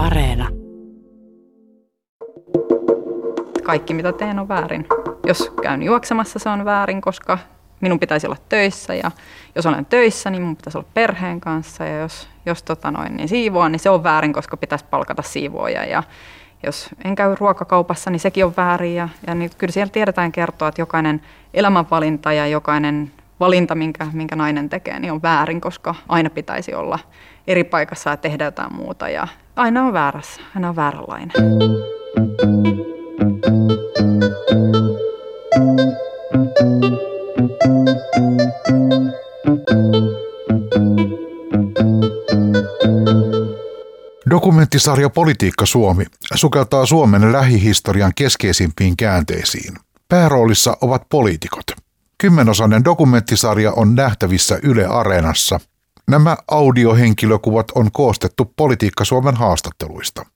Areena. Kaikki mitä teen on väärin. Jos käyn juoksemassa se on väärin, koska minun pitäisi olla töissä ja jos olen töissä, niin minun pitäisi olla perheen kanssa ja jos, jos tota noin, niin siivoa, niin se on väärin, koska pitäisi palkata siivoja ja jos en käy ruokakaupassa, niin sekin on väärin ja, ja niin kyllä siellä tiedetään kertoa, että jokainen elämänvalinta ja jokainen valinta, minkä, minkä nainen tekee, niin on väärin, koska aina pitäisi olla eri paikassa ja tehdä jotain muuta ja aina on väärässä, aina on vääränlainen. Dokumenttisarja Politiikka Suomi sukeltaa Suomen lähihistorian keskeisimpiin käänteisiin. Pääroolissa ovat poliitikot. Kymmenosainen dokumenttisarja on nähtävissä Yle Areenassa. Nämä audiohenkilökuvat on koostettu Politiikka Suomen haastatteluista.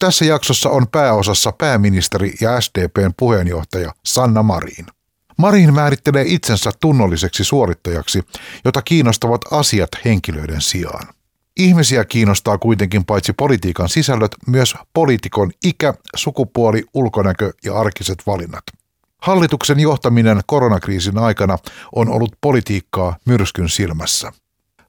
Tässä jaksossa on pääosassa pääministeri ja SDPn puheenjohtaja Sanna Marin. Marin määrittelee itsensä tunnolliseksi suorittajaksi, jota kiinnostavat asiat henkilöiden sijaan. Ihmisiä kiinnostaa kuitenkin paitsi politiikan sisällöt, myös poliitikon ikä, sukupuoli, ulkonäkö ja arkiset valinnat. Hallituksen johtaminen koronakriisin aikana on ollut politiikkaa myrskyn silmässä.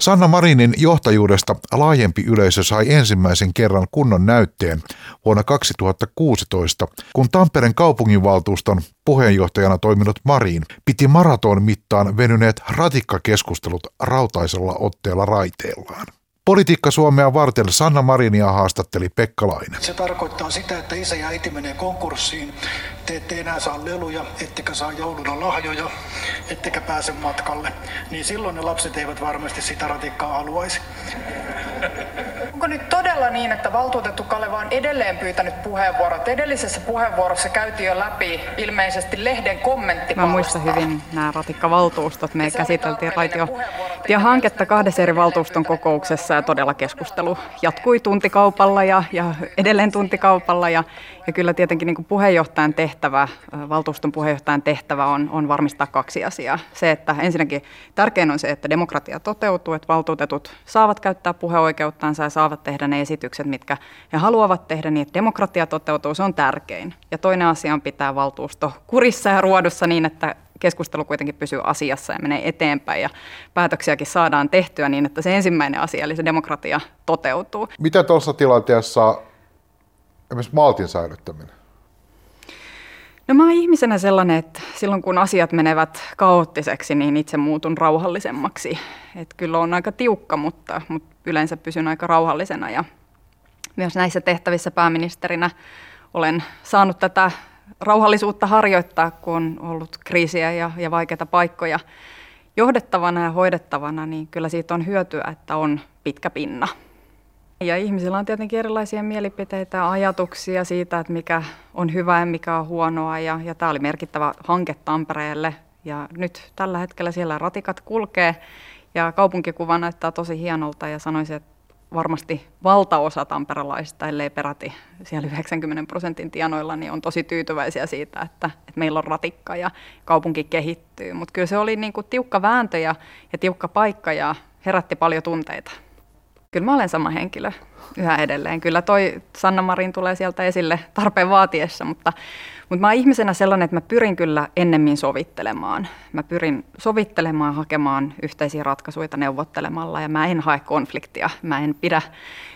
Sanna Marinin johtajuudesta laajempi yleisö sai ensimmäisen kerran kunnon näytteen vuonna 2016, kun Tampereen kaupunginvaltuuston puheenjohtajana toiminut Marin piti maraton mittaan venyneet ratikkakeskustelut rautaisella otteella raiteellaan. Politiikka Suomea varten Sanna Marinia haastatteli Pekka Laine. Se tarkoittaa sitä, että isä ja äiti menee konkurssiin, te ette enää saa leluja, ettekä saa jouluna lahjoja, ettekä pääse matkalle. Niin silloin ne lapset eivät varmasti sitä ratikkaa haluaisi. Onko nyt todella niin, että valtuutettu Kaleva on edelleen pyytänyt puheenvuorot? Edellisessä puheenvuorossa käytiin jo läpi ilmeisesti lehden kommentti. Mä muistan hyvin nämä ratikkavaltuustot. Me käsiteltiin raitio ja hanketta kahdessa eri valtuuston kokouksessa ja todella keskustelu jatkui tuntikaupalla ja, ja edelleen tuntikaupalla. Ja, ja kyllä tietenkin niin kuin puheenjohtajan tehtävä, valtuuston puheenjohtajan tehtävä on, on varmistaa kaksi asiaa. Se, että ensinnäkin tärkein on se, että demokratia toteutuu, että valtuutetut saavat käyttää puheoikeuttansa ja saavat tehdä ne esitykset, mitkä he haluavat tehdä niin, että demokratia toteutuu, se on tärkein. Ja toinen asia on pitää valtuusto kurissa ja ruodussa niin, että keskustelu kuitenkin pysyy asiassa ja menee eteenpäin ja päätöksiäkin saadaan tehtyä niin, että se ensimmäinen asia, eli se demokratia toteutuu. Mitä tuossa tilanteessa esimerkiksi maltin säilyttäminen? No mä oon ihmisenä sellainen, että silloin kun asiat menevät kaoottiseksi, niin itse muutun rauhallisemmaksi. Että kyllä on aika tiukka, mutta, mutta yleensä pysyn aika rauhallisena ja myös näissä tehtävissä pääministerinä olen saanut tätä rauhallisuutta harjoittaa, kun on ollut kriisiä ja, ja vaikeita paikkoja johdettavana ja hoidettavana, niin kyllä siitä on hyötyä, että on pitkä pinna. Ja ihmisillä on tietenkin erilaisia mielipiteitä ja ajatuksia siitä, että mikä on hyvä ja mikä on huonoa. Ja, ja tämä oli merkittävä hanke Tampereelle. Ja nyt tällä hetkellä siellä ratikat kulkee ja kaupunkikuva näyttää tosi hienolta ja sanoisin, että varmasti valtaosa tamperelaisista, ellei peräti siellä 90 prosentin tienoilla, niin on tosi tyytyväisiä siitä, että, että meillä on ratikka ja kaupunki kehittyy. Mutta kyllä se oli niin kuin tiukka vääntö ja, ja tiukka paikka ja herätti paljon tunteita. Kyllä mä olen sama henkilö yhä edelleen. Kyllä toi Sanna Marin tulee sieltä esille tarpeen vaatiessa, mutta, mutta mä oon ihmisenä sellainen, että mä pyrin kyllä ennemmin sovittelemaan. Mä pyrin sovittelemaan, hakemaan yhteisiä ratkaisuja neuvottelemalla ja mä en hae konfliktia. Mä en pidä,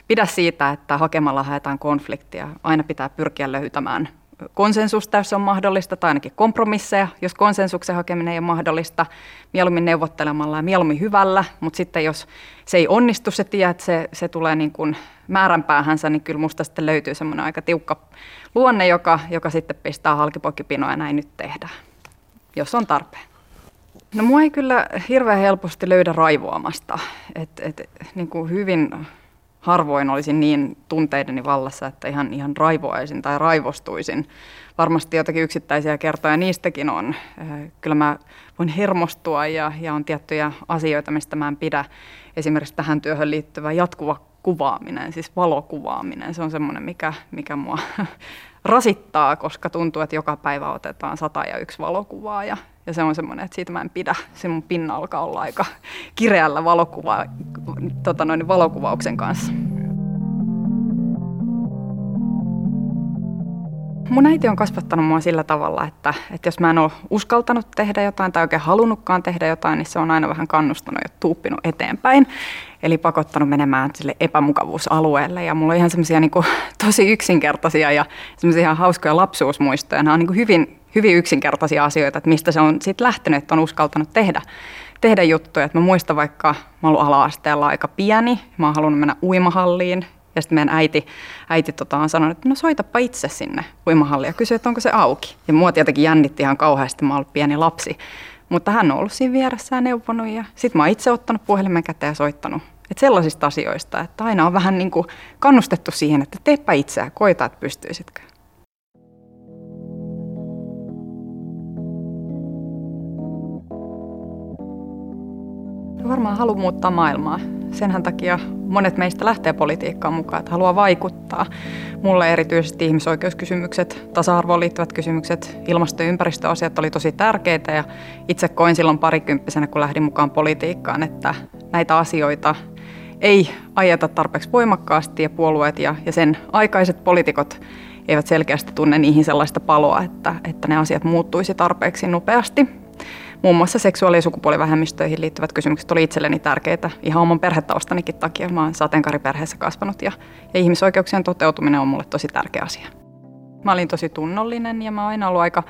pidä siitä, että hakemalla haetaan konfliktia. Aina pitää pyrkiä löytämään konsensusta, jos se on mahdollista, tai ainakin kompromisseja, jos konsensuksen hakeminen ei ole mahdollista, mieluummin neuvottelemalla ja mieluummin hyvällä, mutta sitten jos se ei onnistu se tie, että se, se tulee niin kuin määränpäähänsä, niin kyllä musta sitten löytyy semmoinen aika tiukka luonne, joka, joka sitten pistää halkipoikkipinoa näin nyt tehdään, jos on tarpeen. No mua ei kyllä hirveän helposti löydä raivoamasta, että et, niin kuin hyvin harvoin olisin niin tunteideni vallassa, että ihan, ihan raivoaisin tai raivostuisin. Varmasti jotakin yksittäisiä kertoja niistäkin on. Äh, kyllä mä voin hermostua ja, ja on tiettyjä asioita, mistä mä en pidä. Esimerkiksi tähän työhön liittyvä jatkuva kuvaaminen, siis valokuvaaminen. Se on semmoinen, mikä, mikä mua rasittaa, koska tuntuu, että joka päivä otetaan sata ja yksi valokuvaa ja, ja se on semmoinen, että siitä mä en pidä. Se mun pinna alkaa olla aika kireällä valokuva, tota noin, valokuvauksen kanssa. Mun äiti on kasvattanut mua sillä tavalla, että, että jos mä en ole uskaltanut tehdä jotain tai oikein halunnutkaan tehdä jotain, niin se on aina vähän kannustanut ja tuuppinut eteenpäin. Eli pakottanut menemään sille epämukavuusalueelle. Ja mulla on ihan semmoisia niin tosi yksinkertaisia ja semmoisia hauskoja lapsuusmuistoja. Nämä on niin hyvin, hyvin yksinkertaisia asioita, että mistä se on sitten lähtenyt, että on uskaltanut tehdä, tehdä juttuja. Että mä muistan vaikka, mä ollut ala-asteella aika pieni, mä oon halunnut mennä uimahalliin, ja sitten meidän äiti, äiti tota, on sanonut, että no soitapa itse sinne uimahalliin ja kysy, että onko se auki. Ja mua tietenkin jännitti ihan kauheasti, mä ollut pieni lapsi. Mutta hän on ollut siinä vieressä ja neuvonut ja sitten mä oon itse ottanut puhelimen käteen ja soittanut. Että sellaisista asioista, että aina on vähän niin kuin kannustettu siihen, että teepä itseä, koita, että pystyisitkö. Varmaan halu muuttaa maailmaa. Senhän takia monet meistä lähtee politiikkaan mukaan, että haluaa vaikuttaa. Mulle erityisesti ihmisoikeuskysymykset, tasa-arvoon liittyvät kysymykset, ilmasto- ja ympäristöasiat oli tosi tärkeitä ja itse koin silloin parikymppisenä, kun lähdin mukaan politiikkaan, että näitä asioita ei ajeta tarpeeksi voimakkaasti ja puolueet ja, ja sen aikaiset poliitikot eivät selkeästi tunne niihin sellaista paloa, että, että ne asiat muuttuisi tarpeeksi nopeasti muun muassa seksuaali- ja sukupuolivähemmistöihin liittyvät kysymykset oli itselleni tärkeitä ihan oman perhetaustanikin takia. Mä oon sateenkaariperheessä kasvanut ja, ja ihmisoikeuksien toteutuminen on mulle tosi tärkeä asia. Mä olin tosi tunnollinen ja mä oon aina ollut aika,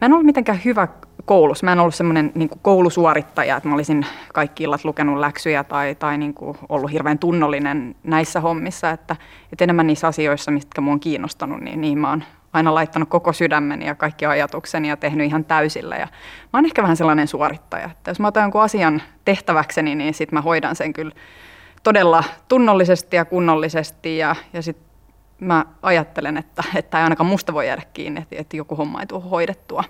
mä en ollut mitenkään hyvä koulussa. Mä en ollut semmoinen niin koulusuorittaja, että mä olisin kaikki illat lukenut läksyjä tai, tai niin kuin ollut hirveän tunnollinen näissä hommissa. Että, että enemmän niissä asioissa, mitkä mua on kiinnostanut, niin, niin mä oon aina laittanut koko sydämeni ja kaikki ajatukseni ja tehnyt ihan täysillä. Ja mä oon ehkä vähän sellainen suorittaja, että jos mä otan jonkun asian tehtäväkseni, niin sitten mä hoidan sen kyllä todella tunnollisesti ja kunnollisesti ja, ja sitten mä ajattelen, että, että ei ainakaan musta voi jäädä kiinni, että, että joku homma ei tule hoidettua.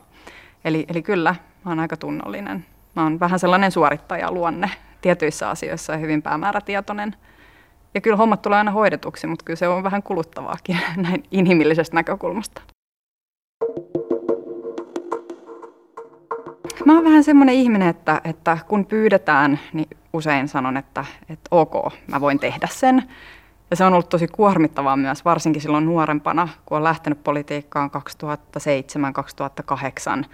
Eli, eli kyllä, mä oon aika tunnollinen. Mä oon vähän sellainen suorittaja luonne tietyissä asioissa ja hyvin päämäärätietoinen. Ja kyllä hommat tulee aina hoidetuksi, mutta kyllä se on vähän kuluttavaakin näin inhimillisestä näkökulmasta. Mä oon vähän semmoinen ihminen, että, että kun pyydetään, niin usein sanon, että, että ok, mä voin tehdä sen. Ja se on ollut tosi kuormittavaa myös, varsinkin silloin nuorempana, kun on lähtenyt politiikkaan 2007-2008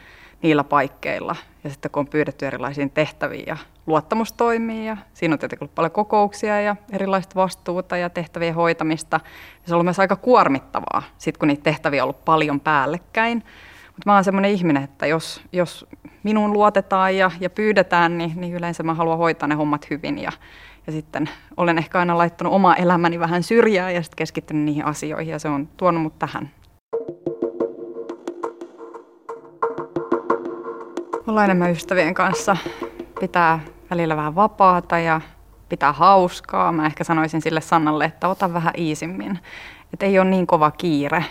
niillä paikkeilla. Ja sitten kun on pyydetty erilaisiin tehtäviin ja luottamustoimiin ja siinä on tietenkin ollut paljon kokouksia ja erilaista vastuuta ja tehtävien hoitamista. Ja se on ollut myös aika kuormittavaa, sit kun niitä tehtäviä on ollut paljon päällekkäin. Mutta mä oon semmoinen ihminen, että jos, jos minuun luotetaan ja, ja pyydetään, niin, niin yleensä mä haluan hoitaa ne hommat hyvin. Ja, ja sitten olen ehkä aina laittanut omaa elämäni vähän syrjään ja sitten keskittynyt niihin asioihin ja se on tuonut mut tähän. Olla enemmän ystävien kanssa, pitää välillä vähän vapaata ja pitää hauskaa. Mä ehkä sanoisin sille Sannalle, että ota vähän iisimmin. Että ei ole niin kova kiire.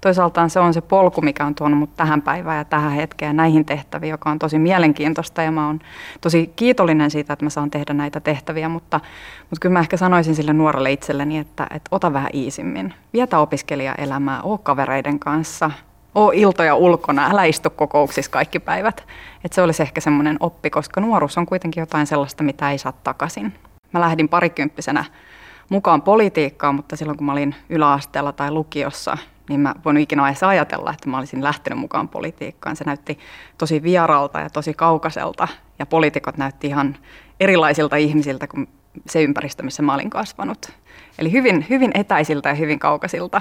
Toisaaltaan se on se polku, mikä on tuonut mut tähän päivään ja tähän hetkeen näihin tehtäviin, joka on tosi mielenkiintoista ja mä oon tosi kiitollinen siitä, että mä saan tehdä näitä tehtäviä, mutta, mutta kyllä mä ehkä sanoisin sille nuorelle itselleni, että, että ota vähän iisimmin. Vietä opiskelijaelämää, oo kavereiden kanssa, oo iltoja ulkona, älä istu kokouksissa kaikki päivät. Et se olisi ehkä semmoinen oppi, koska nuoruus on kuitenkin jotain sellaista, mitä ei saa takaisin. Mä lähdin parikymppisenä mukaan politiikkaan, mutta silloin kun mä olin yläasteella tai lukiossa, niin mä voin ikinä edes ajatella, että mä olisin lähtenyt mukaan politiikkaan. Se näytti tosi vieralta ja tosi kaukaiselta ja poliitikot näytti ihan erilaisilta ihmisiltä kuin se ympäristö, missä mä olin kasvanut. Eli hyvin, hyvin etäisiltä ja hyvin kaukaisilta.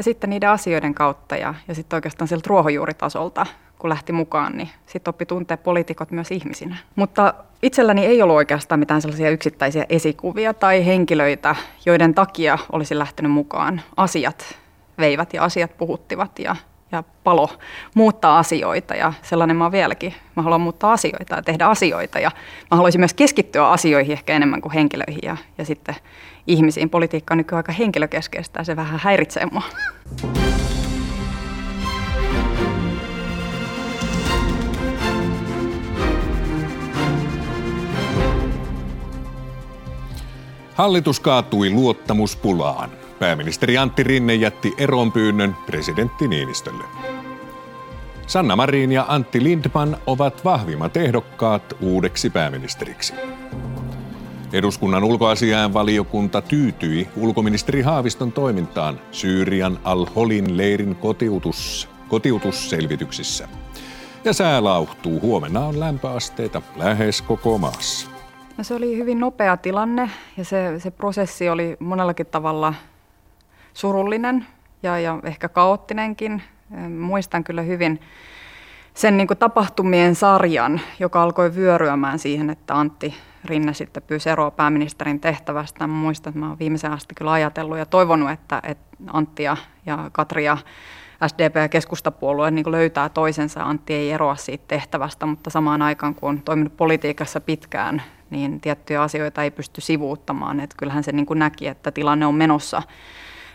Ja sitten niiden asioiden kautta ja, ja sitten oikeastaan sieltä ruohonjuuritasolta, kun lähti mukaan, niin sitten oppi tuntea poliitikot myös ihmisinä. Mutta itselläni ei ollut oikeastaan mitään sellaisia yksittäisiä esikuvia tai henkilöitä, joiden takia olisin lähtenyt mukaan. Asiat veivät ja asiat puhuttivat ja, ja palo muuttaa asioita ja sellainen mä oon vieläkin. Mä haluan muuttaa asioita ja tehdä asioita ja mä haluaisin myös keskittyä asioihin ehkä enemmän kuin henkilöihin ja, ja sitten ihmisiin. Politiikka on nykyään aika henkilökeskeistä ja se vähän häiritsee mua. Hallitus kaatui luottamuspulaan. Pääministeri Antti Rinne jätti eronpyynnön presidentti Niinistölle. Sanna Marin ja Antti Lindman ovat vahvimmat ehdokkaat uudeksi pääministeriksi. Eduskunnan ulkoasiainvaliokunta tyytyi ulkoministeri Haaviston toimintaan Syyrian al-Holin leirin kotiutus, kotiutusselvityksissä. Ja sää lauhtuu. Huomenna on lämpöasteita lähes koko maassa. No se oli hyvin nopea tilanne ja se, se prosessi oli monellakin tavalla surullinen ja, ja ehkä kaoottinenkin. Muistan kyllä hyvin sen niin kuin tapahtumien sarjan, joka alkoi vyöryämään siihen, että Antti Rinne sitten pyysi eroa pääministerin tehtävästä. Mä muistan, että mä olen viimeisen asti kyllä ajatellut ja toivonut, että, että Antti ja, ja Katri ja SDP ja keskustapuolue niin löytää toisensa. Antti ei eroa siitä tehtävästä, mutta samaan aikaan kun on toiminut politiikassa pitkään, niin tiettyjä asioita ei pysty sivuuttamaan. Että kyllähän se niin kuin näki, että tilanne on menossa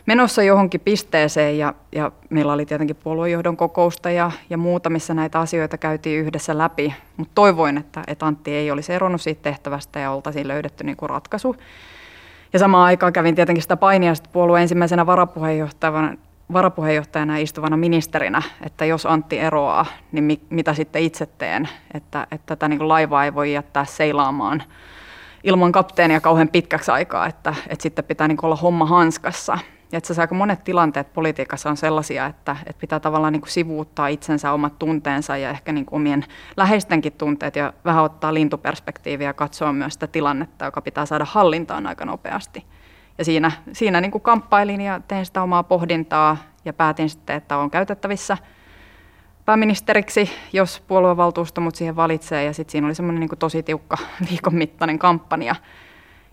menossa johonkin pisteeseen ja, ja meillä oli tietenkin puoluejohdon kokousta ja, ja muuta, missä näitä asioita käytiin yhdessä läpi, mutta toivoin, että, että Antti ei olisi eronnut siitä tehtävästä ja oltaisiin löydetty niin kuin ratkaisu. Ja samaan aikaan kävin tietenkin sitä painia puolueen ensimmäisenä varapuheenjohtajana, varapuheenjohtajana istuvana ministerinä, että jos Antti eroaa, niin mi, mitä sitten itse teen, että, että tätä niin kuin laivaa ei voi jättää seilaamaan ilman kapteenia kauhean pitkäksi aikaa, että, että sitten pitää niin olla homma hanskassa. Ja että aika monet tilanteet politiikassa on sellaisia, että, että pitää tavallaan niin kuin sivuuttaa itsensä omat tunteensa ja ehkä niin kuin omien läheistenkin tunteet ja vähän ottaa lintuperspektiiviä ja katsoa myös sitä tilannetta, joka pitää saada hallintaan aika nopeasti. Ja siinä, siinä niin kuin kamppailin ja tein sitä omaa pohdintaa ja päätin sitten, että on käytettävissä pääministeriksi, jos puoluevaltuusto mut siihen valitsee. Ja sitten siinä oli semmoinen niin tosi tiukka viikon mittainen kampanja,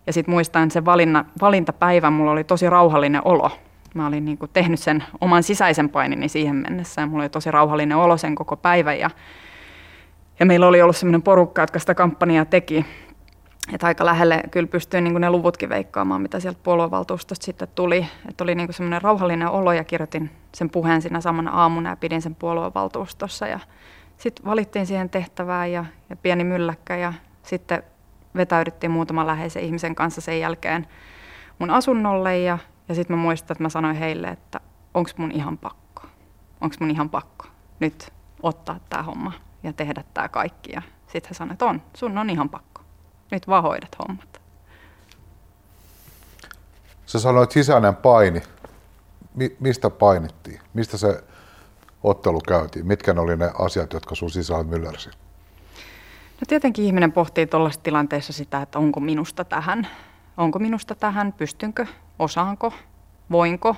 ja sitten muistan sen valinna, valintapäivän, mulla oli tosi rauhallinen olo. Mä olin niin kuin tehnyt sen oman sisäisen painini siihen mennessä ja mulla oli tosi rauhallinen olo sen koko päivän. Ja, ja meillä oli ollut sellainen porukka, jotka sitä kampanjaa teki. Että aika lähelle kyllä pystyin niin ne luvutkin veikkaamaan, mitä sieltä puoluevaltuustosta sitten tuli. Että oli niin semmoinen rauhallinen olo ja kirjoitin sen puheen siinä samana aamuna ja pidin sen puoluevaltuustossa. Ja sitten valittiin siihen tehtävään ja, ja pieni mylläkkä ja sitten vetäydyttiin muutaman läheisen ihmisen kanssa sen jälkeen mun asunnolle ja, ja sitten mä muistan, että mä sanoin heille, että onko mun ihan pakko, onko mun ihan pakko nyt ottaa tämä homma ja tehdä tämä kaikki. Ja sitten he sanoivat, että on, sun on ihan pakko. Nyt vaan hoidat hommat. Sä sanoit sisäinen paini. Mi- mistä painittiin? Mistä se ottelu käytiin? Mitkä ne oli ne asiat, jotka sun sisällä myllersi? No tietenkin ihminen pohtii tuollaisessa tilanteessa sitä, että onko minusta tähän, onko minusta tähän, pystynkö, osaanko, voinko,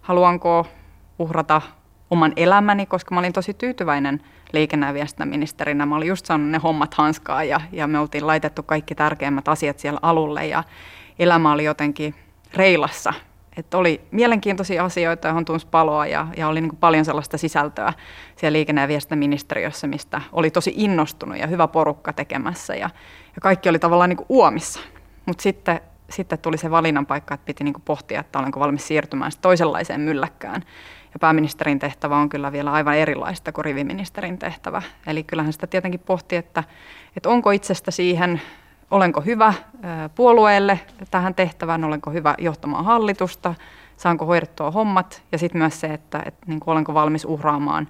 haluanko uhrata oman elämäni, koska mä olin tosi tyytyväinen liikenne- ja viestintäministerinä. Mä olin just saanut ne hommat hanskaa ja, ja me oltiin laitettu kaikki tärkeimmät asiat siellä alulle. Ja elämä oli jotenkin reilassa että oli mielenkiintoisia asioita, johon tunsi paloa ja, ja oli niin paljon sellaista sisältöä siellä liikenne- ja viestintäministeriössä, mistä oli tosi innostunut ja hyvä porukka tekemässä ja, ja kaikki oli tavallaan niin uomissa. Mutta sitten, sitten tuli se valinnan paikka, että piti niin pohtia, että olenko valmis siirtymään toisenlaiseen mylläkkään. Ja pääministerin tehtävä on kyllä vielä aivan erilaista kuin riviministerin tehtävä. Eli kyllähän sitä tietenkin pohti, että, että onko itsestä siihen olenko hyvä puolueelle tähän tehtävään, olenko hyvä johtamaan hallitusta, saanko hoidettua hommat ja sitten myös se, että, että niin kuin olenko valmis uhraamaan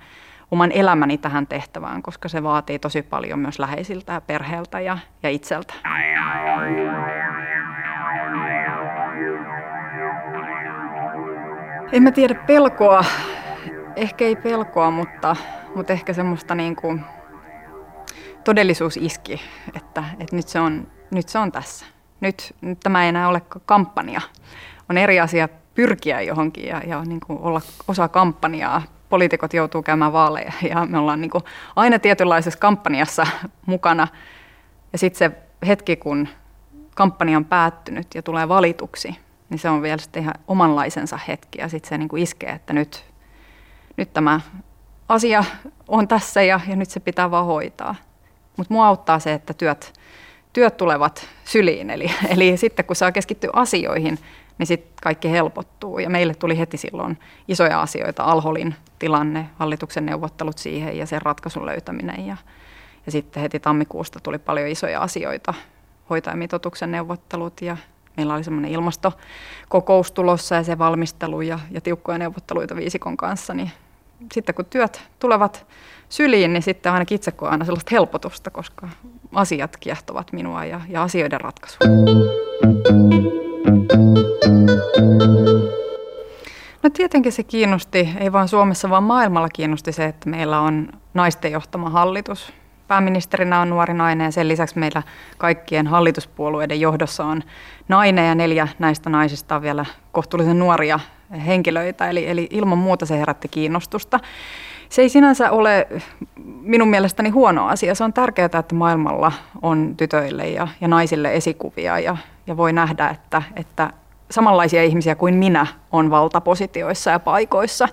oman elämäni tähän tehtävään, koska se vaatii tosi paljon myös läheisiltä ja perheeltä ja, ja itseltä. En mä tiedä pelkoa, ehkä ei pelkoa, mutta, mutta ehkä semmoista niin kuin todellisuus iski, että, että nyt, se on, nyt se on tässä. Nyt, nyt tämä ei enää ole kampanja. On eri asia pyrkiä johonkin ja, ja niin kuin olla osa kampanjaa. Poliitikot joutuu käymään vaaleja ja me ollaan niin kuin aina tietynlaisessa kampanjassa mukana. Ja sitten se hetki, kun kampanja on päättynyt ja tulee valituksi, niin se on vielä sitten ihan omanlaisensa hetki. Ja sitten se niin kuin iskee, että nyt, nyt tämä asia on tässä ja, ja nyt se pitää vaan hoitaa. Mutta mua auttaa se, että työt, työt tulevat syliin. Eli, eli sitten kun saa keskittyä asioihin, niin sitten kaikki helpottuu. Ja meille tuli heti silloin isoja asioita. Alholin tilanne, hallituksen neuvottelut siihen ja sen ratkaisun löytäminen. Ja, ja sitten heti tammikuusta tuli paljon isoja asioita, hoitajamitoituksen neuvottelut ja meillä oli semmoinen ilmastokokous tulossa ja se valmistelu ja, ja tiukkoja neuvotteluita viisikon kanssa, niin sitten kun työt tulevat syliin, niin sitten ainakin itse koen aina sellaista helpotusta, koska asiat kiehtovat minua ja, ja asioiden ratkaisu. No tietenkin se kiinnosti, ei vain Suomessa, vaan maailmalla kiinnosti se, että meillä on naisten johtama hallitus. Pääministerinä on nuori nainen ja sen lisäksi meillä kaikkien hallituspuolueiden johdossa on nainen ja neljä näistä naisista on vielä kohtuullisen nuoria henkilöitä, eli, eli ilman muuta se herätti kiinnostusta. Se ei sinänsä ole minun mielestäni huono asia. Se on tärkeää, että maailmalla on tytöille ja, ja naisille esikuvia ja, ja voi nähdä, että, että samanlaisia ihmisiä kuin minä on valtapositioissa ja paikoissa.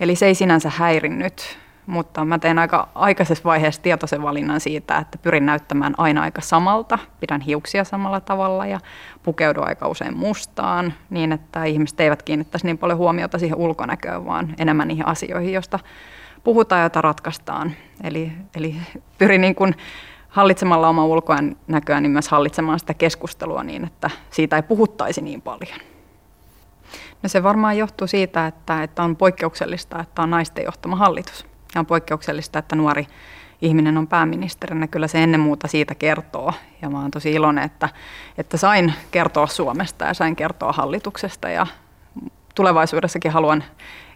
Eli se ei sinänsä häirinnyt, mutta mä tein aika aikaisessa vaiheessa tietoisen valinnan siitä, että pyrin näyttämään aina aika samalta, pidän hiuksia samalla tavalla ja pukeudun aika usein mustaan niin, että ihmiset eivät kiinnittäisi niin paljon huomiota siihen ulkonäköön, vaan enemmän niihin asioihin, joista puhutaan, joita ratkaistaan. Eli, eli pyrin niin kuin hallitsemalla oma ulkoa näköä, niin myös hallitsemaan sitä keskustelua niin, että siitä ei puhuttaisi niin paljon. No se varmaan johtuu siitä, että, että on poikkeuksellista, että on naisten johtama hallitus. Ja on poikkeuksellista, että nuori ihminen on pääministerinä. Kyllä se ennen muuta siitä kertoo. Ja mä oon tosi iloinen, että, että sain kertoa Suomesta ja sain kertoa hallituksesta. Ja tulevaisuudessakin haluan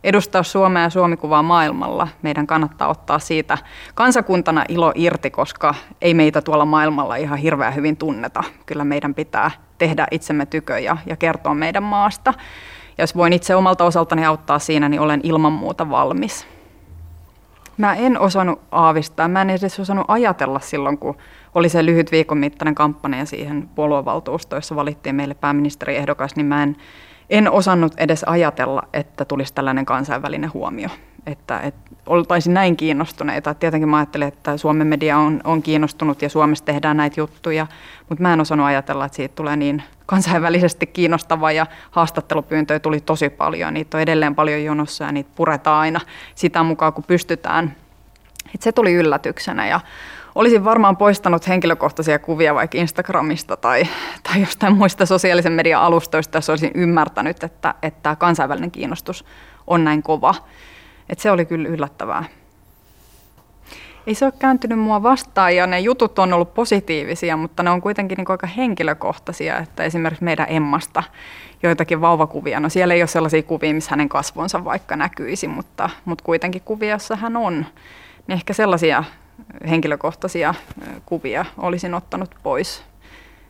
edustaa Suomea ja Suomikuvaa maailmalla. Meidän kannattaa ottaa siitä kansakuntana ilo irti, koska ei meitä tuolla maailmalla ihan hirveän hyvin tunneta. Kyllä meidän pitää tehdä itsemme tykö ja, ja kertoa meidän maasta. Ja jos voin itse omalta osaltani auttaa siinä, niin olen ilman muuta valmis. Mä en osannut aavistaa, mä en edes osannut ajatella silloin, kun oli se lyhyt viikon mittainen kampanja siihen puoluevaltuustoon, jossa valittiin meille pääministeriehdokas, niin mä en en osannut edes ajatella, että tulisi tällainen kansainvälinen huomio, että, että oltaisiin näin kiinnostuneita. Tietenkin mä ajattelin, että Suomen media on, on kiinnostunut ja Suomessa tehdään näitä juttuja, mutta mä en osannut ajatella, että siitä tulee niin kansainvälisesti kiinnostava ja haastattelupyyntöjä tuli tosi paljon. Niitä on edelleen paljon jonossa ja niitä puretaan aina sitä mukaan, kun pystytään. Et se tuli yllätyksenä ja olisin varmaan poistanut henkilökohtaisia kuvia vaikka Instagramista tai, tai jostain muista sosiaalisen median alustoista, jos olisin ymmärtänyt, että, että kansainvälinen kiinnostus on näin kova. Et se oli kyllä yllättävää. Ei se ole kääntynyt mua vastaan ja ne jutut on ollut positiivisia, mutta ne on kuitenkin niin aika henkilökohtaisia, että esimerkiksi meidän Emmasta joitakin vauvakuvia, no siellä ei ole sellaisia kuvia, missä hänen kasvonsa vaikka näkyisi, mutta, mutta kuitenkin kuvia, jossa hän on. Niin ehkä sellaisia henkilökohtaisia kuvia olisin ottanut pois,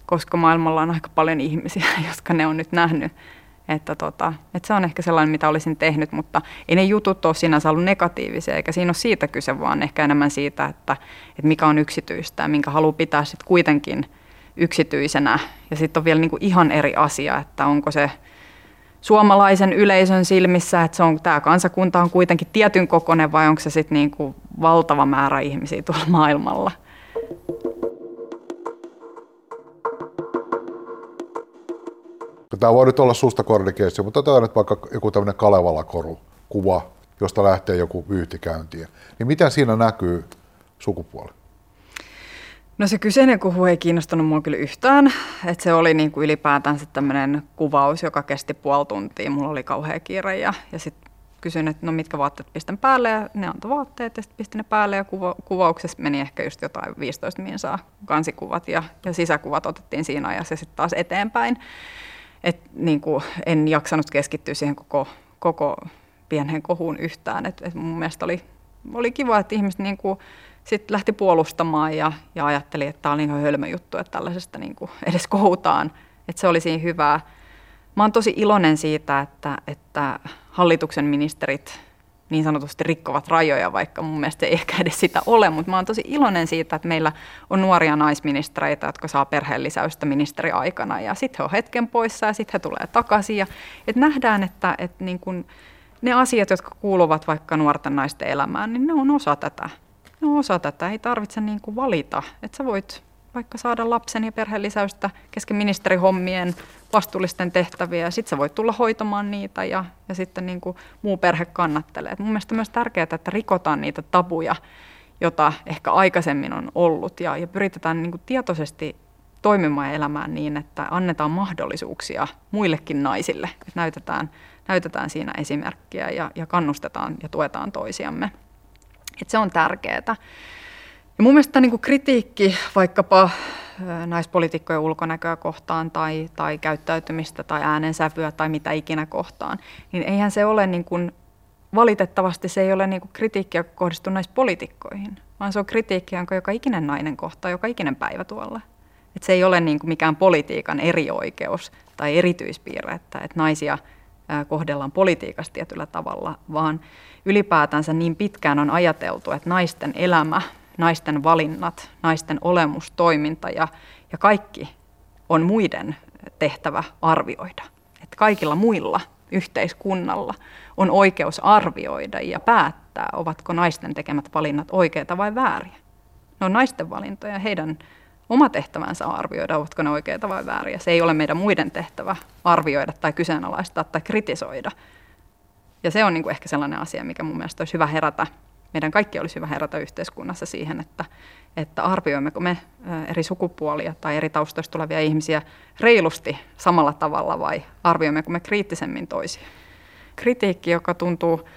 koska maailmalla on aika paljon ihmisiä, jotka ne on nyt nähnyt. Että, tota, että se on ehkä sellainen, mitä olisin tehnyt, mutta ei ne jutut ole sinänsä ollut negatiivisia, eikä siinä ole siitä kyse, vaan ehkä enemmän siitä, että, että mikä on yksityistä ja minkä haluaa pitää sitten kuitenkin yksityisenä. Ja sitten on vielä niin ihan eri asia, että onko se suomalaisen yleisön silmissä, että se on, tämä kansakunta on kuitenkin tietyn kokoinen vai onko se sitten niin valtava määrä ihmisiä tuolla maailmalla. Tämä voi nyt olla susta kornikeissi, mutta otetaan nyt vaikka joku tämmöinen Kalevala-koru kuva, josta lähtee joku vyyhtikäyntiin. Niin miten siinä näkyy sukupuoli? No se kyseinen kuhu ei kiinnostanut mua kyllä yhtään. Et se oli niinku ylipäätänsä tämmöinen kuvaus, joka kesti puoli tuntia. Mulla oli kauhea kiire ja, ja sitten kysyin, että no mitkä vaatteet pistän päälle ja ne antoi vaatteet ja sitten pistin ne päälle ja kuva, kuvauksessa meni ehkä just jotain 15 minsaa kansikuvat ja, ja sisäkuvat otettiin siinä ajassa ja sitten taas eteenpäin. Et niin kuin en jaksanut keskittyä siihen koko, koko pieneen kohuun yhtään. Et, et mun mielestä oli, oli kiva, että ihmiset niin kuin sitten lähti puolustamaan ja, ja ajatteli, että tämä on ihan hölmö juttu, että tällaisesta niin kuin edes kohutaan. Että se oli siinä hyvää. Mä oon tosi iloinen siitä, että, että hallituksen ministerit niin sanotusti rikkovat rajoja, vaikka mun mielestä ei ehkä edes sitä ole, mutta mä oon tosi iloinen siitä, että meillä on nuoria naisministereitä, jotka saa perheen lisäystä ministeriaikana. Ja sitten he on hetken poissa ja sitten he tulee takaisin. Ja että nähdään, että, että niin kun ne asiat, jotka kuuluvat vaikka nuorten naisten elämään, niin ne on osa tätä. Ne on osa tätä, ei tarvitse niin kuin valita, että sä voit vaikka saada lapsen ja perheen lisäystä kesken ministerihommien vastuullisten tehtäviä sitten sä voit tulla hoitamaan niitä ja, ja sitten niin kuin muu perhe kannattelee. Et mun mielestä on myös tärkeää, että rikotaan niitä tabuja, jota ehkä aikaisemmin on ollut ja, ja pyritetään niin kuin tietoisesti toimimaan ja elämään niin, että annetaan mahdollisuuksia muillekin naisille. Että näytetään, näytetään siinä esimerkkiä ja, ja kannustetaan ja tuetaan toisiamme. Et se on tärkeää. Ja mun mielestä niin kuin kritiikki vaikkapa naispolitiikkojen ulkonäköä kohtaan tai, tai käyttäytymistä tai äänensävyä tai mitä ikinä kohtaan, niin eihän se ole niin kuin, valitettavasti se ei ole niin kuin kritiikkiä, joka kohdistuu naispolitiikkoihin, vaan se on kritiikkiä, jonka joka ikinen nainen kohtaa joka ikinen päivä tuolla. Et se ei ole niin kuin mikään politiikan erioikeus tai erityispiirre, että, että naisia kohdellaan politiikassa tietyllä tavalla, vaan ylipäätänsä niin pitkään on ajateltu, että naisten elämä naisten valinnat, naisten olemus, toiminta ja, ja kaikki on muiden tehtävä arvioida. Että kaikilla muilla yhteiskunnalla on oikeus arvioida ja päättää, ovatko naisten tekemät valinnat oikeita vai vääriä. Ne on naisten valintoja, heidän oma tehtävänsä on arvioida, ovatko ne oikeita vai vääriä. Se ei ole meidän muiden tehtävä arvioida tai kyseenalaistaa tai kritisoida. Ja se on niin kuin ehkä sellainen asia, mikä mun mielestä olisi hyvä herätä meidän kaikki olisi hyvä herätä yhteiskunnassa siihen, että, että arvioimmeko me eri sukupuolia tai eri taustoista tulevia ihmisiä reilusti samalla tavalla vai arvioimmeko me kriittisemmin toisia. Kritiikki, joka tuntuu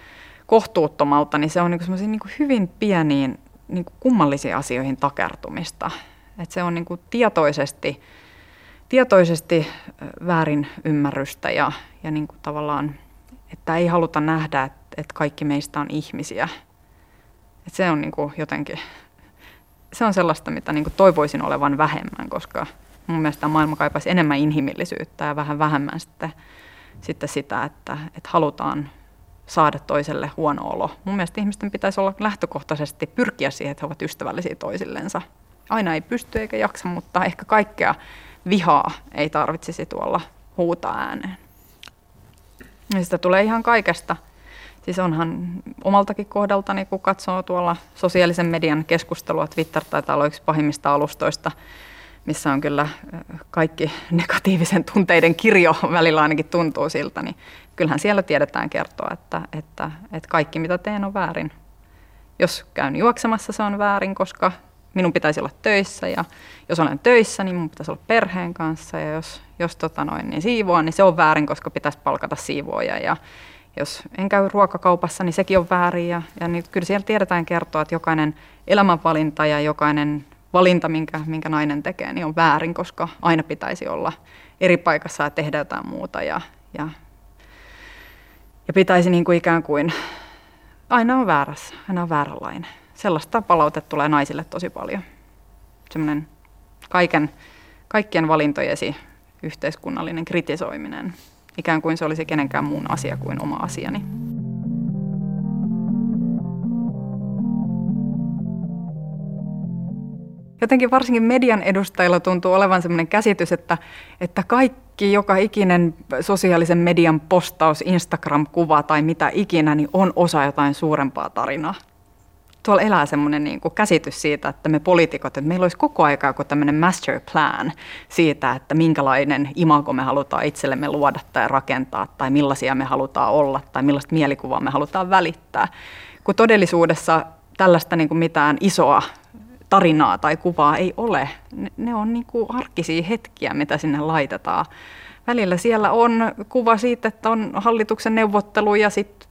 kohtuuttomalta, niin se on niin niin hyvin pieniin niin kummallisiin asioihin takertumista. Et se on niin tietoisesti, tietoisesti väärin ymmärrystä ja, ja niin tavallaan, että ei haluta nähdä, että, että kaikki meistä on ihmisiä – et se on niin kuin jotenkin, se on sellaista, mitä niin kuin toivoisin olevan vähemmän, koska mun mielestä maailma kaipaisi enemmän inhimillisyyttä ja vähän vähemmän sitten, sitten sitä, että, että halutaan saada toiselle huono olo. Mun mielestä ihmisten pitäisi olla lähtökohtaisesti pyrkiä siihen, että he ovat ystävällisiä toisillensa. Aina ei pysty eikä jaksa, mutta ehkä kaikkea vihaa ei tarvitsisi tuolla huutaa ääneen. Ja sitä tulee ihan kaikesta – Siis onhan omaltakin kohdaltani, kun katsoo tuolla sosiaalisen median keskustelua, Twitter taitaa olla yksi pahimmista alustoista, missä on kyllä kaikki negatiivisen tunteiden kirjo välillä ainakin tuntuu siltä, niin kyllähän siellä tiedetään kertoa, että, että, että kaikki mitä teen on väärin. Jos käyn juoksemassa, se on väärin, koska minun pitäisi olla töissä ja jos olen töissä, niin minun pitäisi olla perheen kanssa ja jos, jos tota noin, niin siivoa, niin se on väärin, koska pitäisi palkata siivoja ja jos en käy ruokakaupassa, niin sekin on väärin. Ja, ja niin kyllä siellä tiedetään kertoa, että jokainen elämänvalinta ja jokainen valinta, minkä, minkä nainen tekee, niin on väärin, koska aina pitäisi olla eri paikassa ja tehdä jotain muuta. Ja, ja, ja pitäisi niin kuin ikään kuin, aina on väärässä, aina on vääränlainen. Sellaista palautetta tulee naisille tosi paljon. Semmoinen kaiken, kaikkien valintojesi yhteiskunnallinen kritisoiminen ikään kuin se olisi kenenkään muun asia kuin oma asiani. Jotenkin varsinkin median edustajilla tuntuu olevan sellainen käsitys, että, että kaikki, joka ikinen sosiaalisen median postaus, Instagram-kuva tai mitä ikinä, niin on osa jotain suurempaa tarinaa tuolla elää semmoinen niin kuin käsitys siitä, että me poliitikot, että meillä olisi koko aika joku tämmöinen master plan siitä, että minkälainen imago me halutaan itsellemme luoda tai rakentaa, tai millaisia me halutaan olla, tai millaista mielikuvaa me halutaan välittää. Kun todellisuudessa tällaista niin kuin mitään isoa tarinaa tai kuvaa ei ole. Ne, ne on niin kuin arkisia hetkiä, mitä sinne laitetaan. Välillä siellä on kuva siitä, että on hallituksen neuvottelu ja sitten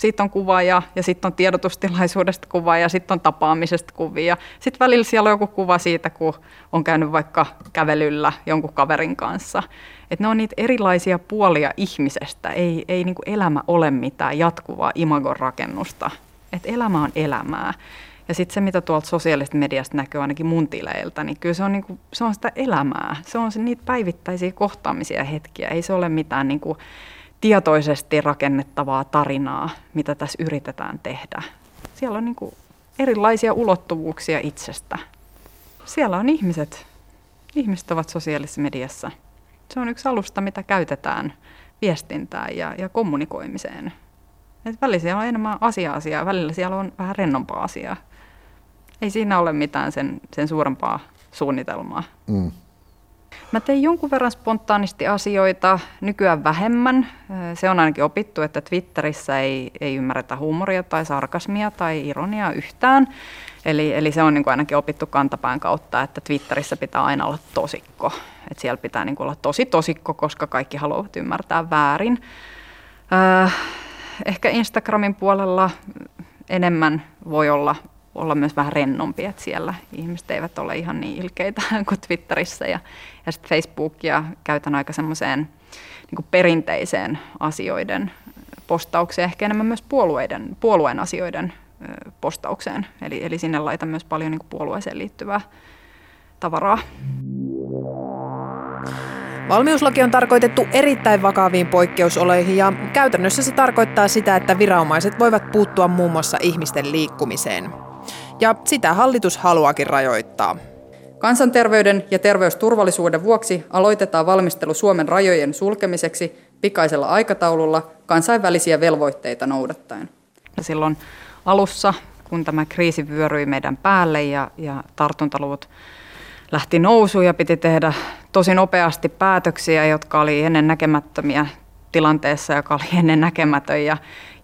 siitä on kuva ja, ja sitten on tiedotustilaisuudesta kuva ja sitten on tapaamisesta kuvia. Sitten välillä siellä on joku kuva siitä, kun on käynyt vaikka kävelyllä jonkun kaverin kanssa. Et ne on niitä erilaisia puolia ihmisestä. Ei, ei niinku elämä ole mitään jatkuvaa imagon rakennusta. Et elämä on elämää. Ja sitten se, mitä tuolta sosiaalisesta mediasta näkyy ainakin mun tileiltä, niin kyllä se on, niinku, se on sitä elämää. Se on niitä päivittäisiä kohtaamisia hetkiä. Ei se ole mitään niinku, tietoisesti rakennettavaa tarinaa, mitä tässä yritetään tehdä. Siellä on niin kuin erilaisia ulottuvuuksia itsestä. Siellä on ihmiset. Ihmiset ovat sosiaalisessa mediassa. Se on yksi alusta, mitä käytetään viestintään ja, ja kommunikoimiseen. Et välillä siellä on enemmän asia-asiaa, välillä siellä on vähän rennompaa asiaa. Ei siinä ole mitään sen, sen suurempaa suunnitelmaa. Mm. Mä tein jonkun verran spontaanisti asioita, nykyään vähemmän. Se on ainakin opittu, että Twitterissä ei, ei ymmärretä huumoria tai sarkasmia tai ironiaa yhtään. Eli, eli se on niin kuin ainakin opittu kantapään kautta, että Twitterissä pitää aina olla tosikko. Että siellä pitää niin kuin olla tosi tosikko, koska kaikki haluavat ymmärtää väärin. Ehkä Instagramin puolella enemmän voi olla, olla myös vähän rennompi, että siellä ihmiset eivät ole ihan niin ilkeitä kuin Twitterissä. Ja, ja sitten Facebookia käytän aika semmoiseen niin perinteiseen asioiden postaukseen, ehkä enemmän myös puolueiden, puolueen asioiden postaukseen. Eli, eli sinne laitan myös paljon niin puolueeseen liittyvää tavaraa. Valmiuslaki on tarkoitettu erittäin vakaviin poikkeusoloihin ja käytännössä se tarkoittaa sitä, että viranomaiset voivat puuttua muun muassa ihmisten liikkumiseen. Ja sitä hallitus haluakin rajoittaa. Kansanterveyden ja terveysturvallisuuden vuoksi aloitetaan valmistelu Suomen rajojen sulkemiseksi pikaisella aikataululla kansainvälisiä velvoitteita noudattaen. Ja silloin alussa, kun tämä kriisi vyöryi meidän päälle ja, ja tartuntaluvut lähti nousuun ja piti tehdä tosi nopeasti päätöksiä, jotka oli ennen näkemättömiä tilanteessa, joka oli ennen näkemätön ja,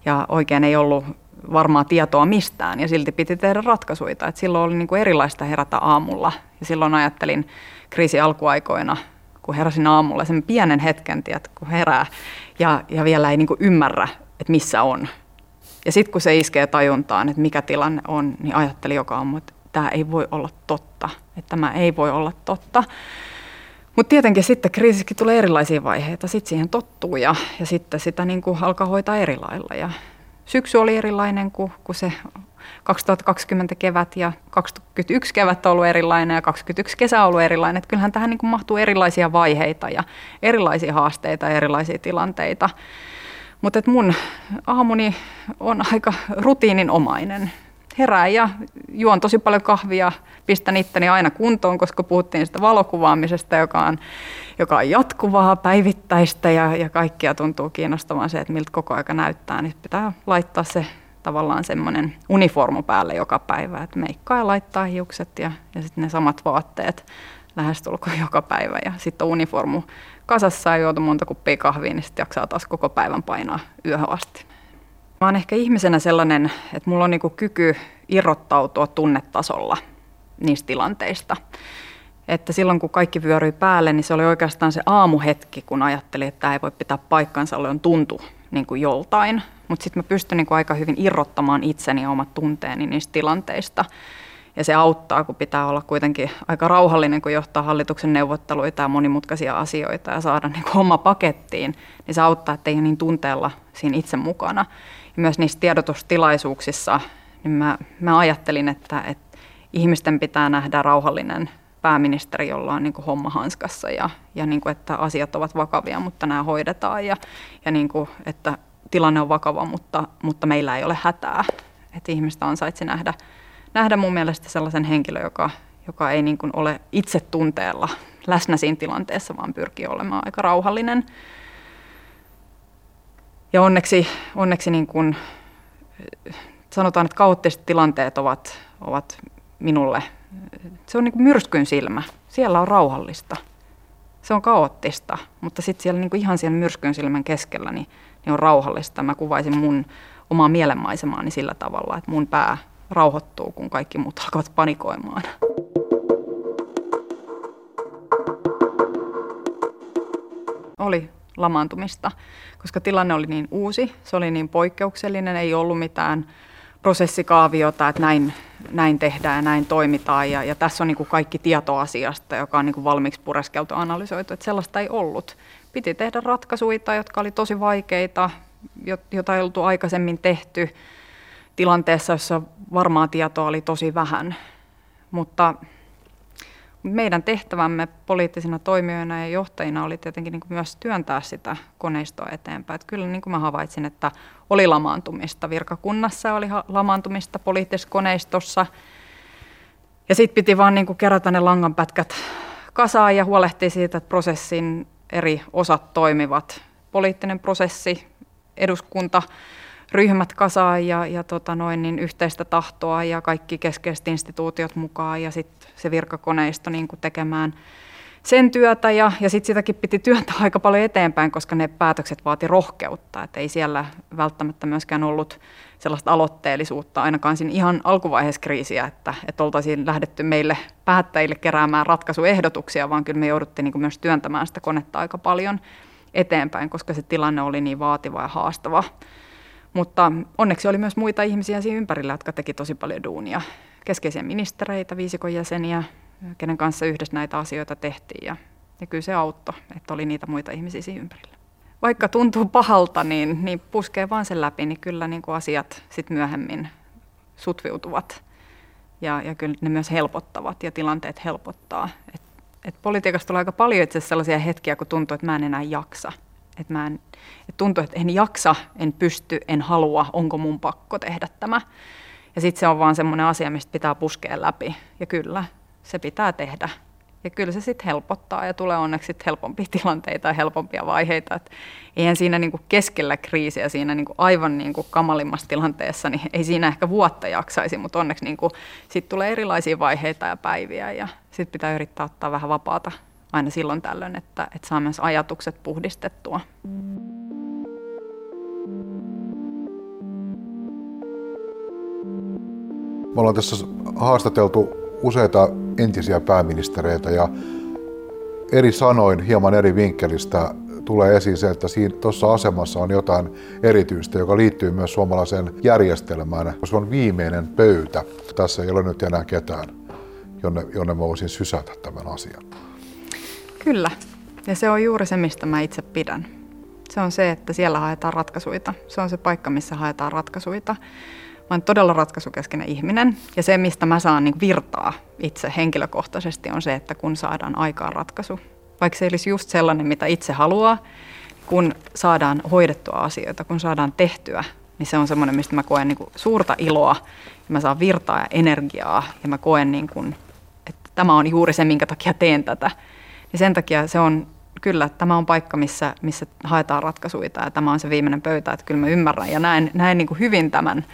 ja oikein ei ollut varmaa tietoa mistään ja silti piti tehdä ratkaisuja. Et silloin oli niin kuin erilaista herätä aamulla ja silloin ajattelin kriisi alkuaikoina, kun heräsin aamulla sen pienen hetken, tiedät, kun herää ja, ja vielä ei niin kuin ymmärrä, että missä on. Ja sitten kun se iskee tajuntaan, että mikä tilanne on, niin ajattelin joka aamu, että tämä ei voi olla totta, että tämä ei voi olla totta. Mutta tietenkin sitten kriisissäkin tulee erilaisia vaiheita, sitten siihen tottuu ja, ja sitten sitä niin kuin alkaa hoitaa eri lailla. Ja syksy oli erilainen kuin, kuin se 2020 kevät ja 2021 kevät on ollut erilainen ja 2021 kesä on ollut erilainen. Että kyllähän tähän niin kuin mahtuu erilaisia vaiheita ja erilaisia haasteita ja erilaisia tilanteita. Mutta mun aamuni on aika rutiininomainen herään ja juon tosi paljon kahvia, pistän itteni aina kuntoon, koska puhuttiin sitä valokuvaamisesta, joka on, joka on jatkuvaa, päivittäistä ja, ja kaikkia tuntuu kiinnostamaan se, että miltä koko aika näyttää, niin pitää laittaa se tavallaan semmoinen uniformu päälle joka päivä, että meikkaa ja laittaa hiukset ja, ja sitten ne samat vaatteet lähestulkoon joka päivä ja sitten uniformu kasassa ja juotu monta kuppia kahvia, niin sitten jaksaa taas koko päivän painaa yöhön asti. Mä oon ehkä ihmisenä sellainen, että mulla on niinku kyky irrottautua tunnetasolla niistä tilanteista. Että silloin kun kaikki vyöryi päälle, niin se oli oikeastaan se aamuhetki, kun ajattelin, että tämä ei voi pitää paikkansa, on tuntu niin kuin joltain. Mutta sitten mä pystyn niin kuin aika hyvin irrottamaan itseni ja omat tunteeni niistä tilanteista. Ja se auttaa, kun pitää olla kuitenkin aika rauhallinen, kun johtaa hallituksen neuvotteluita ja monimutkaisia asioita ja saada niin kuin pakettiin. Niin se auttaa, että ei niin tunteella siinä itse mukana myös niissä tiedotustilaisuuksissa, niin mä, mä ajattelin, että, että ihmisten pitää nähdä rauhallinen pääministeri, jolla on niin kuin homma hanskassa ja, ja niin kuin, että asiat ovat vakavia, mutta nämä hoidetaan ja, ja niin kuin, että tilanne on vakava, mutta, mutta meillä ei ole hätää. Että ihmistä ansaitsi nähdä, nähdä mun mielestä sellaisen henkilön, joka, joka ei niin kuin ole itse tunteella läsnä siinä tilanteessa, vaan pyrkii olemaan aika rauhallinen ja onneksi, onneksi niin kuin, sanotaan, että kaoottiset tilanteet ovat, ovat minulle, se on niin kuin myrskyn silmä. Siellä on rauhallista. Se on kaoottista, mutta sitten siellä niin kuin ihan siellä myrskyn silmän keskellä niin, niin on rauhallista. Mä kuvaisin mun omaa mielenmaisemaani sillä tavalla, että mun pää rauhoittuu, kun kaikki muut alkavat panikoimaan. Oli lamaantumista, koska tilanne oli niin uusi, se oli niin poikkeuksellinen, ei ollut mitään prosessikaaviota, että näin, näin tehdään ja näin toimitaan. Ja, ja tässä on niin kuin kaikki tieto asiasta, joka on niin kuin valmiiksi pureskeltu analysoitu, että sellaista ei ollut. Piti tehdä ratkaisuja, jotka oli tosi vaikeita, joita ei oltu aikaisemmin tehty tilanteessa, jossa varmaa tietoa oli tosi vähän. Mutta meidän tehtävämme poliittisina toimijoina ja johtajina oli tietenkin niin kuin myös työntää sitä koneistoa eteenpäin. Että kyllä niin kuin mä havaitsin, että oli lamaantumista virkakunnassa, oli lamaantumista poliittisessa koneistossa. Ja sitten piti vaan niin kuin kerätä ne langanpätkät kasaan ja huolehtia siitä, että prosessin eri osat toimivat. Poliittinen prosessi, eduskunta, ryhmät kasaan ja, ja tota noin, niin yhteistä tahtoa ja kaikki keskeiset instituutiot mukaan ja sitten se virkakoneisto niin kuin tekemään sen työtä ja, ja sitten sitäkin piti työntää aika paljon eteenpäin, koska ne päätökset vaati rohkeutta. Että ei siellä välttämättä myöskään ollut sellaista aloitteellisuutta ainakaan siinä ihan alkuvaiheessa kriisiä, että, että oltaisiin lähdetty meille päättäjille keräämään ratkaisuehdotuksia, vaan kyllä me jouduttiin niin myös työntämään sitä konetta aika paljon eteenpäin, koska se tilanne oli niin vaativa ja haastava. Mutta onneksi oli myös muita ihmisiä siinä ympärillä, jotka teki tosi paljon duunia. Keskeisiä ministereitä, viisikon jäseniä, kenen kanssa yhdessä näitä asioita tehtiin. Ja, ja kyllä se auttoi, että oli niitä muita ihmisiä siinä ympärillä. Vaikka tuntuu pahalta, niin, niin puskee vaan sen läpi, niin kyllä niin kuin asiat sit myöhemmin sutviutuvat. Ja, ja kyllä ne myös helpottavat ja tilanteet helpottaa. Et, et politiikasta tulee aika paljon itse sellaisia hetkiä, kun tuntuu, että mä en enää jaksa. Että mä en, et tuntuu, että en jaksa, en pysty, en halua, onko mun pakko tehdä tämä. Ja sitten se on vaan semmoinen asia, mistä pitää puskea läpi. Ja kyllä, se pitää tehdä. Ja kyllä se sitten helpottaa ja tulee onneksi sit helpompia tilanteita ja helpompia vaiheita. Et eihän siinä niinku keskellä kriisiä, siinä niinku aivan niinku kamalimmassa tilanteessa, niin ei siinä ehkä vuotta jaksaisi, mutta onneksi niinku sit tulee erilaisia vaiheita ja päiviä ja sitten pitää yrittää ottaa vähän vapaata aina silloin tällöin, että, että saa myös ajatukset puhdistettua. Me ollaan tässä haastateltu useita entisiä pääministereitä ja eri sanoin, hieman eri vinkkelistä tulee esiin se, että tuossa asemassa on jotain erityistä, joka liittyy myös suomalaiseen järjestelmään. Se on viimeinen pöytä. Tässä ei ole nyt enää ketään, jonne, jonne mä voisin sysätä tämän asian. Kyllä, ja se on juuri se, mistä mä itse pidän. Se on se, että siellä haetaan ratkaisuja. Se on se paikka, missä haetaan ratkaisuja. Mä olen todella ratkaisukeskeinen ihminen ja se, mistä mä saan niin virtaa itse henkilökohtaisesti on se, että kun saadaan aikaan ratkaisu. Vaikka se olisi just sellainen, mitä itse haluaa, kun saadaan hoidettua asioita, kun saadaan tehtyä, niin se on semmoinen, mistä mä koen niin kuin suurta iloa ja mä saan virtaa ja energiaa ja mä koen, niin kuin, että tämä on juuri se, minkä takia teen tätä. Ja sen takia se on kyllä, tämä on paikka, missä, missä haetaan ratkaisuja ja tämä on se viimeinen pöytä, että kyllä mä ymmärrän ja näen, näen niin kuin hyvin tämän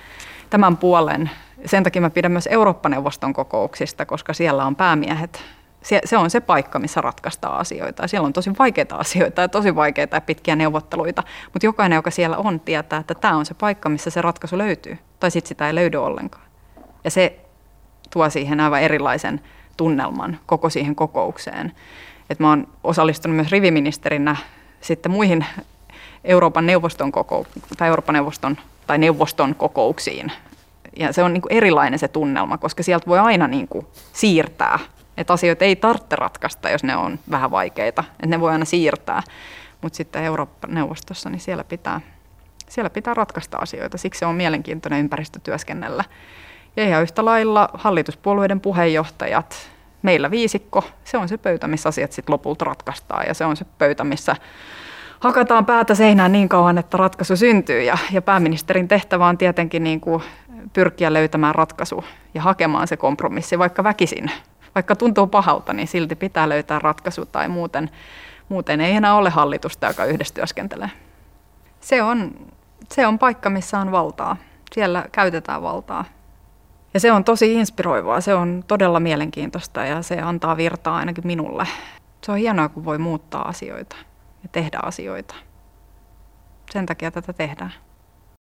tämän puolen. Sen takia mä pidän myös Eurooppa-neuvoston kokouksista, koska siellä on päämiehet. Se on se paikka, missä ratkaistaan asioita. Siellä on tosi vaikeita asioita ja tosi vaikeita ja pitkiä neuvotteluita, mutta jokainen, joka siellä on, tietää, että tämä on se paikka, missä se ratkaisu löytyy. Tai sitten sitä ei löydy ollenkaan. Ja se tuo siihen aivan erilaisen tunnelman koko siihen kokoukseen. Et mä oon osallistunut myös riviministerinä sitten muihin Euroopan neuvoston, kokou- tai Euroopan neuvoston tai neuvoston kokouksiin. Ja se on niin kuin erilainen se tunnelma, koska sieltä voi aina niin kuin siirtää. Että asioita ei tarvitse ratkaista, jos ne on vähän vaikeita. Että ne voi aina siirtää. Mutta sitten Euroopan neuvostossa, niin siellä pitää, siellä pitää ratkaista asioita. Siksi se on mielenkiintoinen ympäristö työskennellä. Ja ihan yhtä lailla hallituspuolueiden puheenjohtajat, meillä viisikko, se on se pöytä, missä asiat sitten lopulta ratkaistaan. Ja se on se pöytä, missä hakataan päätä seinään niin kauan, että ratkaisu syntyy. Ja, ja pääministerin tehtävä on tietenkin niin kuin pyrkiä löytämään ratkaisu ja hakemaan se kompromissi, vaikka väkisin. Vaikka tuntuu pahalta, niin silti pitää löytää ratkaisu tai muuten, muuten ei enää ole hallitusta, joka yhdessä työskentelee. Se on, se on paikka, missä on valtaa. Siellä käytetään valtaa. Ja se on tosi inspiroivaa, se on todella mielenkiintoista ja se antaa virtaa ainakin minulle. Se on hienoa, kun voi muuttaa asioita ja tehdä asioita. Sen takia tätä tehdään.